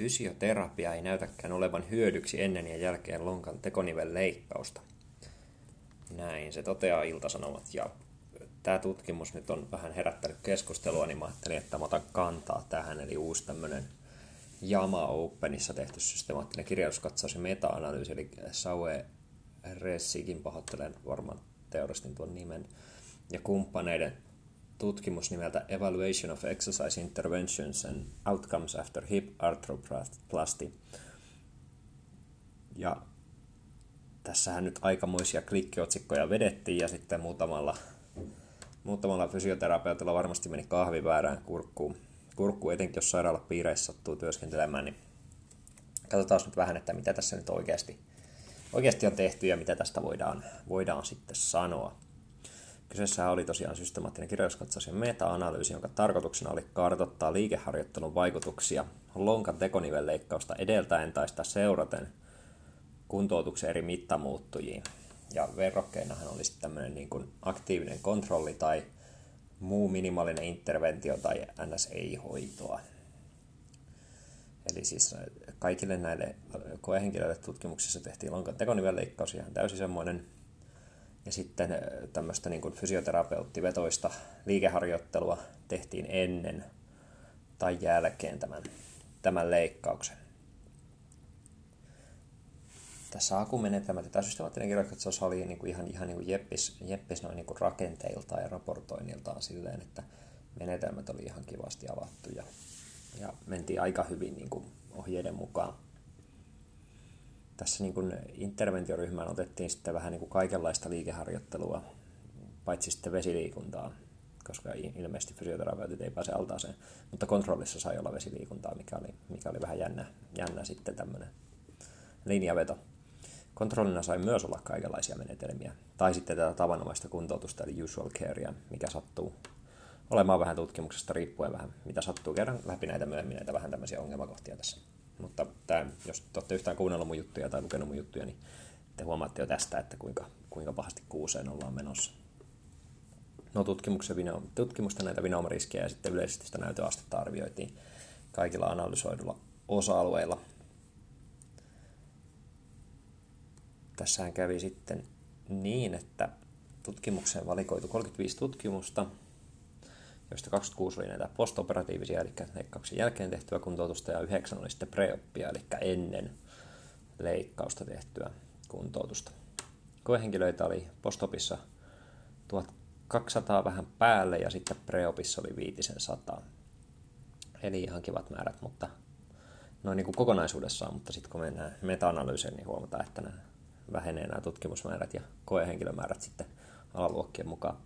Fysioterapia ei näytäkään olevan hyödyksi ennen ja jälkeen lonkan tekonivel leikkausta. Näin se toteaa Iltasanomat. Ja tämä tutkimus nyt on vähän herättänyt keskustelua, niin mä ajattelin, että mä otan kantaa tähän, eli uusi tämmöinen Jama Openissa tehty systemaattinen kirjoituskatsaus ja meta-analyysi, eli Saue Ressikin pahoittelen varmaan teurastin tuon nimen, ja kumppaneiden tutkimus nimeltä Evaluation of Exercise Interventions and Outcomes After Hip Arthroplasty. Ja tässähän nyt aikamoisia klikkiotsikkoja vedettiin ja sitten muutamalla, muutamalla fysioterapeutilla varmasti meni kahvi väärään kurkkuun. Kurkku etenkin, jos sairaalapiireissä sattuu työskentelemään, niin katsotaan nyt vähän, että mitä tässä nyt oikeasti, oikeasti on tehty ja mitä tästä voidaan, voidaan sitten sanoa. Kyseessä oli tosiaan systemaattinen kirjoituskatsaus ja meta-analyysi, jonka tarkoituksena oli kartoittaa liikeharjoittelun vaikutuksia lonkan tekonivelleikkausta edeltäen tai sitä seuraten kuntoutuksen eri mittamuuttujiin. Ja verrokkeinahan olisi tämmöinen niin kuin aktiivinen kontrolli tai muu minimaalinen interventio tai NSI-hoitoa. Eli siis kaikille näille koehenkilöille tutkimuksissa tehtiin lonkan tekonivelleikkaus, ihan täysin semmoinen ja sitten äh, tämmöistä niin kuin fysioterapeuttivetoista liikeharjoittelua tehtiin ennen tai jälkeen tämän, tämän leikkauksen. Tässä akumenetelmät tämä systemaattinen kirjoitus oli niin kuin ihan, ihan niin kuin jeppis, jeppis noin niin kuin rakenteiltaan ja raportoinniltaan silleen, että menetelmät oli ihan kivasti avattu ja, ja mentiin aika hyvin niin kuin ohjeiden mukaan tässä niin kuin interventioryhmään otettiin sitten vähän niin kuin kaikenlaista liikeharjoittelua, paitsi sitten vesiliikuntaa, koska ilmeisesti fysioterapeutit ei pääse altaaseen, mutta kontrollissa sai olla vesiliikuntaa, mikä oli, mikä oli vähän jännä, jännä sitten tämmöinen linjaveto. Kontrollina sai myös olla kaikenlaisia menetelmiä, tai sitten tätä tavanomaista kuntoutusta, eli usual carea, mikä sattuu olemaan vähän tutkimuksesta riippuen vähän, mitä sattuu. Kerran läpi näitä myöhemmin näitä vähän tämmöisiä ongelmakohtia tässä. Mutta tämä, jos te olette yhtään kuunnellut mun juttuja tai lukenut mun juttuja, niin te huomaatte jo tästä, että kuinka, kuinka pahasti kuuseen ollaan menossa. No tutkimusta näitä vinoomariskejä ja sitten yleisesti sitä näytöastetta arvioitiin kaikilla analysoidulla osa-alueilla. Tässähän kävi sitten niin, että tutkimukseen valikoitu 35 tutkimusta, joista 26 oli näitä postoperatiivisia, eli leikkauksen jälkeen tehtyä kuntoutusta, ja 9 oli sitten preoppia, eli ennen leikkausta tehtyä kuntoutusta. Koehenkilöitä oli postopissa 1200 vähän päälle, ja sitten preopissa oli 500. Eli ihan kivat määrät, mutta noin niin kuin kokonaisuudessaan, mutta sitten kun mennään meta-analyysiin, niin huomataan, että nämä vähenee nämä tutkimusmäärät ja koehenkilömäärät sitten alaluokkien mukaan.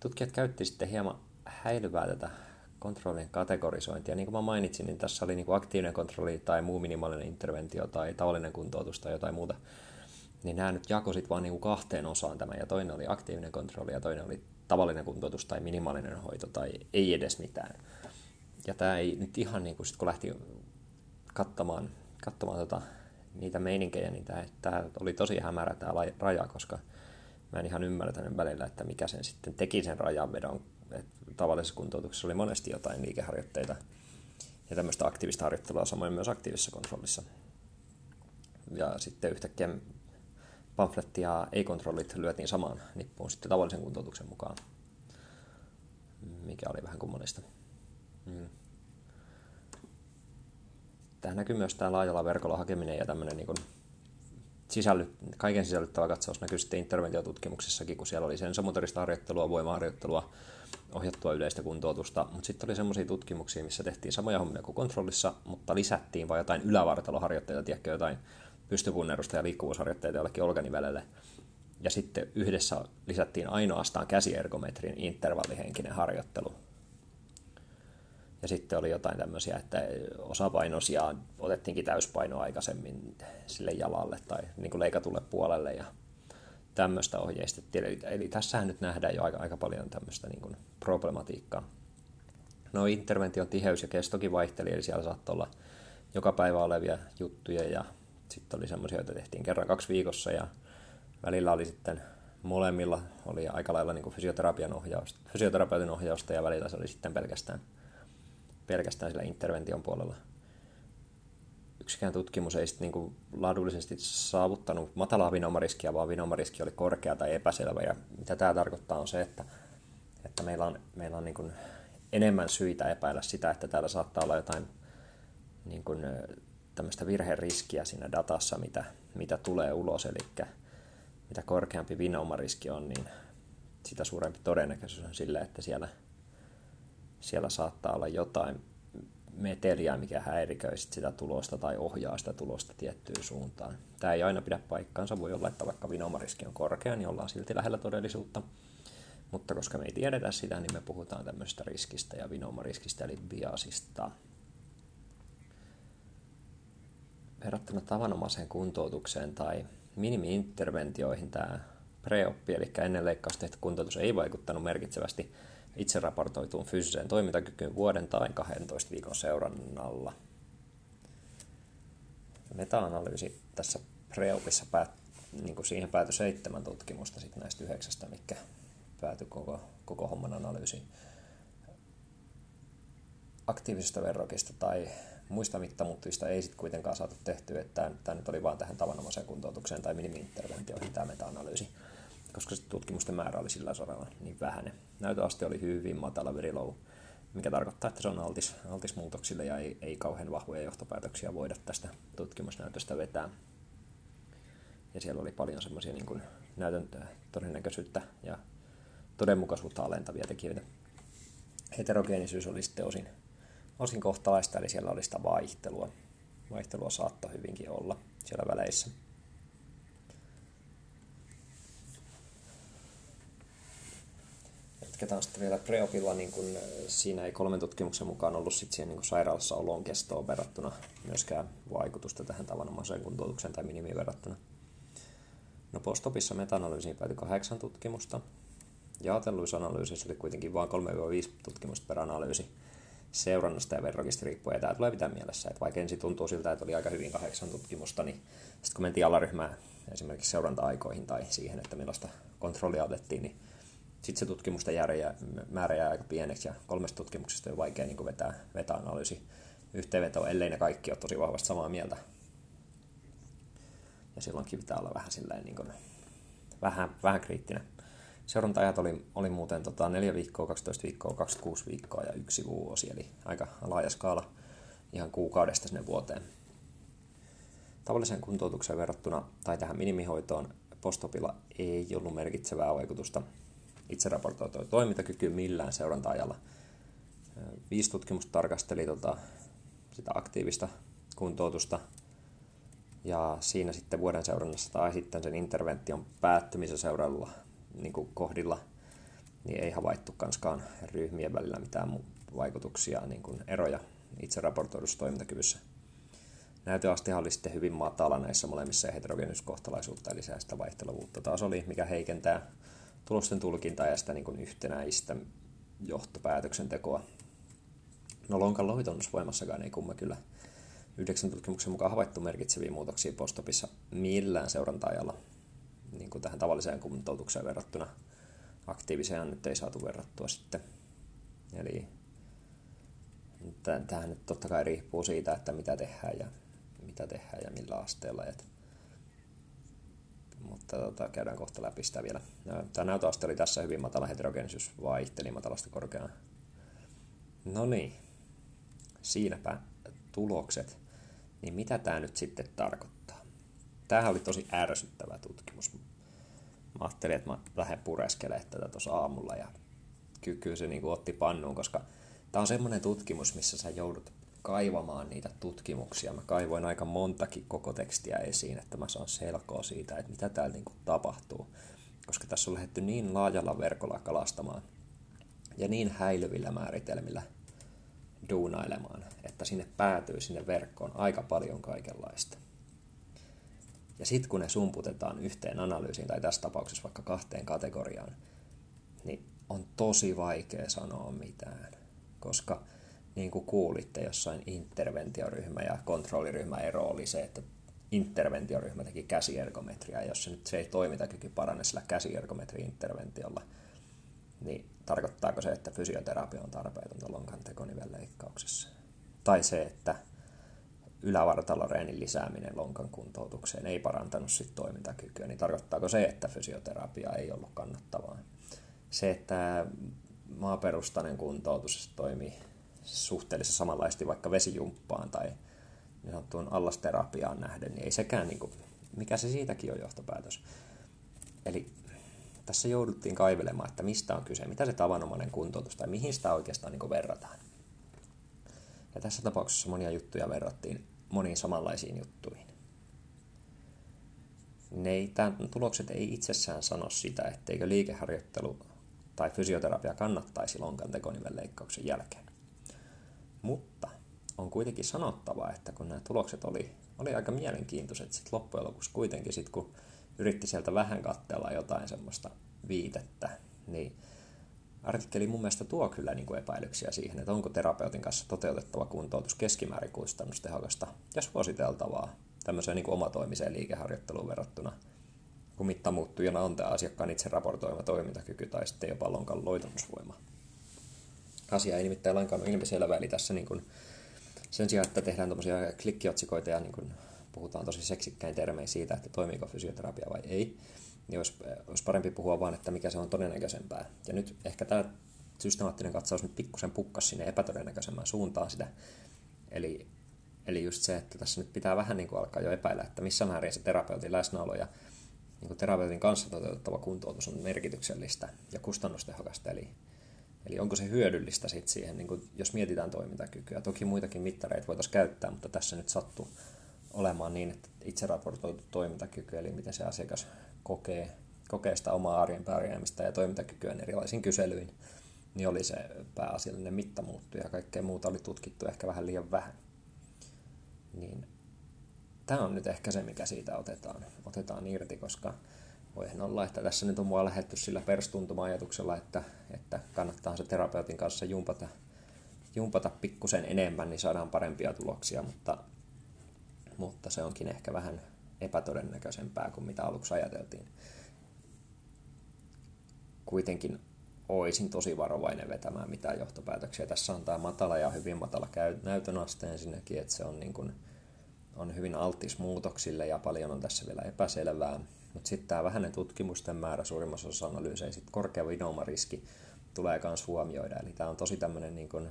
Tutkijat käytti sitten hieman häilyvää tätä kontrollien kategorisointia. Niin kuin mä mainitsin, niin tässä oli niin kuin aktiivinen kontrolli tai muu minimaalinen interventio tai tavallinen kuntoutus tai jotain muuta. Niin nämä nyt jakoisit vaan niin kuin kahteen osaan tämä, ja toinen oli aktiivinen kontrolli ja toinen oli tavallinen kuntoutus tai minimaalinen hoito tai ei edes mitään. Ja tämä ei nyt ihan niin kuin sit kun lähti katsomaan, katsomaan tota, niitä meininkejä, niin tämä, tämä oli tosi hämärä tämä raja, koska mä en ihan ymmärtänyt välillä, että mikä sen sitten teki sen rajanvedon tavallisessa kuntoutuksessa oli monesti jotain liikeharjoitteita ja tämmöistä aktiivista harjoittelua, samoin myös aktiivisessa kontrollissa. Ja sitten yhtäkkiä pamfletti ja ei-kontrollit lyötiin samaan nippuun sitten tavallisen kuntoutuksen mukaan, mikä oli vähän kummallista. Mm. Tähän näkyy myös tämä laajalla verkolla hakeminen ja tämmöinen niin sisälly, kaiken sisällyttävä katsaus näkyy sitten interventiotutkimuksessakin, kun siellä oli sensomotorista harjoittelua, voimaharjoittelua, ohjattua yleistä kuntoutusta, mutta sitten oli semmoisia tutkimuksia, missä tehtiin samoja hommia kuin kontrollissa, mutta lisättiin vain jotain ylävartaloharjoitteita, tiedätkö, jotain pystypunnerusta ja liikkuvuusharjoitteita jollekin olkanivälelle. Ja sitten yhdessä lisättiin ainoastaan käsiergometrin intervallihenkinen harjoittelu. Ja sitten oli jotain tämmöisiä, että osapainoisia otettiinkin täyspaino aikaisemmin sille jalalle tai niin kuin leikatulle puolelle ja tämmöistä ohjeistettiin. Eli, eli tässähän nyt nähdään jo aika, aika paljon tämmöistä niin kuin problematiikkaa. No intervention tiheys ja kestokin vaihteli, eli siellä saattoi olla joka päivä olevia juttuja ja sitten oli semmoisia, joita tehtiin kerran kaksi viikossa ja välillä oli sitten molemmilla oli aika lailla niin kuin fysioterapian ohjausta, fysioterapeutin ohjausta ja välillä se oli sitten pelkästään, pelkästään sillä intervention puolella. Yksikään tutkimus ei sitten niin laadullisesti saavuttanut matalaa vinomariskiä, vaan vinomariski oli korkea tai epäselvä. Ja mitä tämä tarkoittaa on se, että, että meillä on, meillä on niin kuin enemmän syitä epäillä sitä, että täällä saattaa olla jotain niin kuin, tämmöistä virheriskiä siinä datassa, mitä, mitä tulee ulos. Eli mitä korkeampi vinoumariski on, niin sitä suurempi todennäköisyys on sille, että siellä, siellä saattaa olla jotain meteliä, mikä häiriköi sitä tulosta tai ohjaa sitä tulosta tiettyyn suuntaan. Tämä ei aina pidä paikkaansa. Voi olla, että vaikka vinomariski on korkea, niin ollaan silti lähellä todellisuutta. Mutta koska me ei tiedetä sitä, niin me puhutaan tämmöisestä riskistä ja vinomariskistä eli biasista. Verrattuna tavanomaiseen kuntoutukseen tai minimi-interventioihin tämä preoppi, eli ennen leikkausta tehty kuntoutus ei vaikuttanut merkitsevästi itse raportoituun fyysiseen toimintakykyyn vuoden tai 12 viikon seurannalla. Meta-analyysi tässä preopissa päät, niin kuin siihen päätyi seitsemän tutkimusta sit näistä yhdeksästä, mikä päätyi koko, koko homman analyysiin. Aktiivisesta verrokista tai muista mittamuuttujista ei sitten kuitenkaan saatu tehtyä, että tämä nyt oli vain tähän tavanomaiseen kuntoutukseen tai minimi-interventioihin tämä meta-analyysi koska tutkimusten määrä oli sillä saralla niin vähäinen. Näytöaste oli hyvin matala very low, mikä tarkoittaa, että se on altis, altis muutoksille ja ei, ei kauhean vahvoja johtopäätöksiä voida tästä tutkimusnäytöstä vetää. Ja siellä oli paljon semmoisia niin näytön todennäköisyyttä ja todenmukaisuutta alentavia tekijöitä. Heterogeenisyys oli sitten osin, osin kohtalaista, eli siellä oli sitä vaihtelua. Vaihtelua saattoi hyvinkin olla siellä väleissä. Jatketaan sitten vielä preopilla, niin kun siinä ei kolmen tutkimuksen mukaan ollut sit siihen niin sairaalassa olon kestoon verrattuna myöskään vaikutusta tähän tavanomaiseen kuntoutukseen tai minimiin verrattuna. No postopissa meta-analyysiin päätyi kahdeksan tutkimusta. Jaotelluissa analyysissä oli kuitenkin vain 3-5 tutkimusta per analyysi seurannasta ja verrokista riippuen. Ja tämä tulee pitää mielessä, että vaikka ensin tuntuu siltä, että oli aika hyvin kahdeksan tutkimusta, niin sitten kun mentiin alaryhmään esimerkiksi seuranta-aikoihin tai siihen, että millaista kontrollia otettiin, niin sitten se tutkimusten jää, määrä jää aika pieneksi ja kolmesta tutkimuksesta on vaikea niin vetää meta-analyysi yhteenveto, ellei ne kaikki ole tosi vahvasti samaa mieltä. Ja silloinkin pitää olla vähän, silleen, niin kuin, vähän, vähän kriittinen. Seuranta-ajat oli, oli muuten tota, 4 viikkoa, 12 viikkoa, 26 viikkoa ja yksi vuosi, eli aika laaja skaala ihan kuukaudesta sinne vuoteen. Tavalliseen kuntoutukseen verrattuna tai tähän minimihoitoon postopilla ei ollut merkitsevää vaikutusta itse raportoitu toimintakyky millään seuranta-ajalla. Viisi tutkimusta tarkasteli tota, sitä aktiivista kuntoutusta ja siinä sitten vuoden seurannassa tai sitten sen intervention päättymisen seuralla niin kuin kohdilla niin ei havaittu kanskaan ryhmien välillä mitään vaikutuksia, niin kuin eroja itse raportoidussa toimintakyvyssä. Näytöastehan oli sitten hyvin matala näissä molemmissa heterogeenyskohtalaisuutta, eli sitä vaihteluvuutta taas oli, mikä heikentää tulosten tulkintaa ja sitä niin kuin yhtenäistä johtopäätöksentekoa. No lonkan lohitonnusvoimassakaan ei kumma kyllä yhdeksän tutkimuksen mukaan havaittu merkitseviä muutoksia postopissa millään seurantaajalla niin kuin tähän tavalliseen kuntoutukseen verrattuna. Aktiiviseen nyt ei saatu verrattua sitten. Eli tämähän nyt totta kai riippuu siitä, että mitä tehdään ja mitä tehdään ja millä asteella. Että mutta tota, käydään kohta läpi sitä vielä. Tämä näytöaste oli tässä hyvin matala, heterogeenisyys vaihteli matalasta korkeaan. No niin, siinäpä tulokset. Niin mitä tämä nyt sitten tarkoittaa? Tämähän oli tosi ärsyttävä tutkimus. Mä ajattelin, että mä lähden pureskelemaan tätä tuossa aamulla ja kyky se niin otti pannuun, koska tämä on semmoinen tutkimus, missä sä joudut kaivamaan niitä tutkimuksia. Mä kaivoin aika montakin koko tekstiä esiin, että mä saan selkoa siitä, että mitä täällä niin kuin tapahtuu. Koska tässä on lähdetty niin laajalla verkolla kalastamaan ja niin häilyvillä määritelmillä duunailemaan, että sinne päätyy sinne verkkoon aika paljon kaikenlaista. Ja sitten kun ne sumputetaan yhteen analyysiin, tai tässä tapauksessa vaikka kahteen kategoriaan, niin on tosi vaikea sanoa mitään, koska niin kuin kuulitte jossain interventioryhmä ja kontrolliryhmä ero oli se, että interventioryhmä teki käsiergometriaa, jos se nyt se ei toimintakyky parane sillä käsiergometri-interventiolla, niin tarkoittaako se, että fysioterapia on tarpeetonta lonkan tekonivelleikkauksessa? Tai se, että ylävartaloreenin lisääminen lonkan kuntoutukseen ei parantanut sit toimintakykyä, niin tarkoittaako se, että fysioterapia ei ollut kannattavaa? Se, että maaperustainen kuntoutus toimii suhteellisesti samanlaisesti vaikka vesijumppaan tai niin sanottuun allasterapiaan nähden, niin ei sekään, niin kuin, mikä se siitäkin on johtopäätös. Eli tässä jouduttiin kaivelemaan, että mistä on kyse, mitä se tavanomainen kuntoutus tai mihin sitä oikeastaan niin verrataan. Ja tässä tapauksessa monia juttuja verrattiin moniin samanlaisiin juttuihin. Ne ei, tämän tulokset ei itsessään sano sitä, etteikö liikeharjoittelu tai fysioterapia kannattaisi lonkan tekonivelleikkauksen jälkeen. Mutta on kuitenkin sanottava, että kun nämä tulokset oli, oli aika mielenkiintoiset sit loppujen lopuksi kuitenkin, sit kun yritti sieltä vähän katsella jotain semmoista viitettä, niin artikkeli mun mielestä tuo kyllä niin kuin epäilyksiä siihen, että onko terapeutin kanssa toteutettava kuntoutus keskimäärin kustannustehokasta ja suositeltavaa tämmöiseen niin kuin omatoimiseen liikeharjoitteluun verrattuna, kun mittamuuttujana on tämä asiakkaan itse raportoima toimintakyky tai sitten jopa lonkan loitomusvoima. Asia ei nimittäin lainkaan ole ilmiselvä, eli tässä niin kuin sen sijaan, että tehdään tuommoisia klikkiotsikoita ja niin kuin puhutaan tosi seksikkäin termein siitä, että toimiiko fysioterapia vai ei, niin olisi, olisi parempi puhua vaan, että mikä se on todennäköisempää. Ja nyt ehkä tämä systemaattinen katsaus nyt pikkusen pukkas sinne epätodennäköisemmään suuntaan sitä. Eli, eli just se, että tässä nyt pitää vähän niin kuin alkaa jo epäillä, että missä määrin se terapeutin läsnäolo ja niin kuin terapeutin kanssa toteutettava kuntoutus on merkityksellistä ja kustannustehokasta. Eli, eli onko se hyödyllistä sit siihen, niin kuin jos mietitään toimintakykyä. Toki muitakin mittareita voitaisiin käyttää, mutta tässä nyt sattuu olemaan niin, että itse raportoitu toimintakyky, eli miten se asiakas kokee, kokee sitä omaa arjen pärjäämistä ja toimintakykyä erilaisiin kyselyin, niin oli se pääasiallinen mittamuuttu ja kaikkea muuta oli tutkittu ehkä vähän liian vähän. Niin tämä on nyt ehkä se, mikä siitä otetaan, otetaan irti, koska voihan olla, että tässä nyt on mua lähetty sillä perstuntuma-ajatuksella, että, että kannattaa se terapeutin kanssa jumpata, jumpata pikkusen enemmän, niin saadaan parempia tuloksia, mutta, mutta se onkin ehkä vähän, epätodennäköisempää kuin mitä aluksi ajateltiin. Kuitenkin olisin tosi varovainen vetämään mitään johtopäätöksiä. Tässä on tämä matala ja hyvin matala näytön aste ensinnäkin, että se on, niin kuin, on hyvin altis muutoksille ja paljon on tässä vielä epäselvää. Mutta sitten tämä vähäinen tutkimusten määrä suurimmassa osassa analyysejä, sitten korkea vinoomariski tulee myös huomioida. Eli tämä on tosi tämmöinen niin kuin,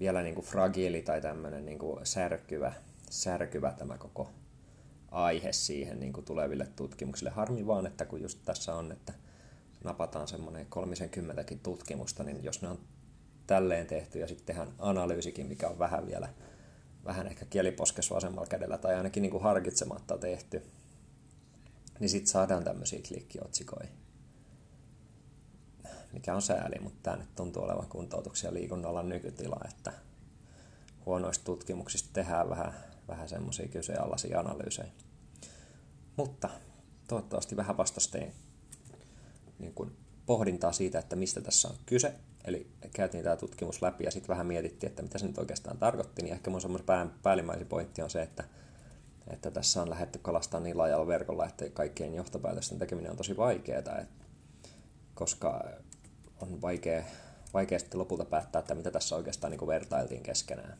vielä niin kuin fragiili tai tämmöinen niin kuin särkyvä särkyvä tämä koko aihe siihen niin kuin tuleville tutkimuksille. Harmi vaan, että kun just tässä on, että napataan semmoinen 30 tutkimusta, niin jos ne on tälleen tehty ja sitten tehdään analyysikin, mikä on vähän vielä, vähän ehkä kieliposkessa vasemmalla kädellä tai ainakin niin kuin harkitsematta tehty, niin sitten saadaan tämmöisiä klikkiotsikoja. Mikä on sääli, mutta tämä nyt tuntuu olevan kuntoutuksia liikunnalla nykytila, että huonoista tutkimuksista tehdään vähän vähän semmoisia kyseenalaisia analyysejä. Mutta toivottavasti vähän vastasi niin kuin pohdintaa siitä, että mistä tässä on kyse. Eli käytiin tämä tutkimus läpi ja sitten vähän mietittiin, että mitä se nyt oikeastaan tarkoitti. Niin ehkä mun semmoinen pää, päällimmäisin pointti on se, että, että tässä on lähdetty kalastamaan niin laajalla verkolla, että kaikkien johtopäätösten tekeminen on tosi vaikeaa, koska on vaikea, vaikea sitten lopulta päättää, että mitä tässä oikeastaan niin vertailtiin keskenään.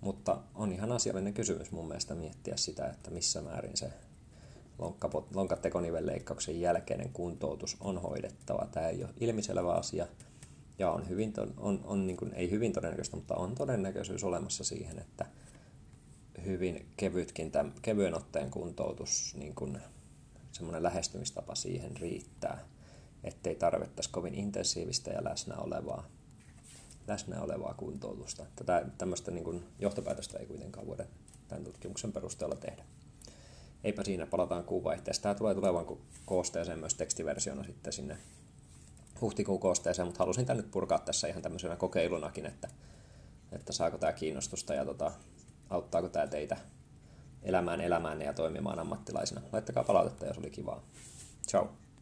Mutta on ihan asiallinen kysymys mun mielestä miettiä sitä, että missä määrin se lonkkatekonivelleikkauksen jälkeinen kuntoutus on hoidettava. Tämä ei ole ilmiselvä asia ja on, hyvin, on, on niin kuin, ei hyvin todennäköistä, mutta on todennäköisyys olemassa siihen, että hyvin kevytkin tämän, kevyen otteen kuntoutus, niin kuin semmoinen lähestymistapa siihen riittää, ettei tarvittaisi kovin intensiivistä ja läsnä olevaa läsnä olevaa kuntoutusta. Tätä tämmöistä niin kuin johtopäätöstä ei kuitenkaan voida tämän tutkimuksen perusteella tehdä. Eipä siinä, palataan kuun. Tämä tulee tulevan koosteeseen myös tekstiversiona sitten sinne huhtikuun koosteeseen, mutta halusin tämän nyt purkaa tässä ihan tämmöisenä kokeilunakin, että, että saako tämä kiinnostusta ja tota, auttaako tämä teitä elämään elämään ja toimimaan ammattilaisina. Laittakaa palautetta, jos oli kivaa. Ciao!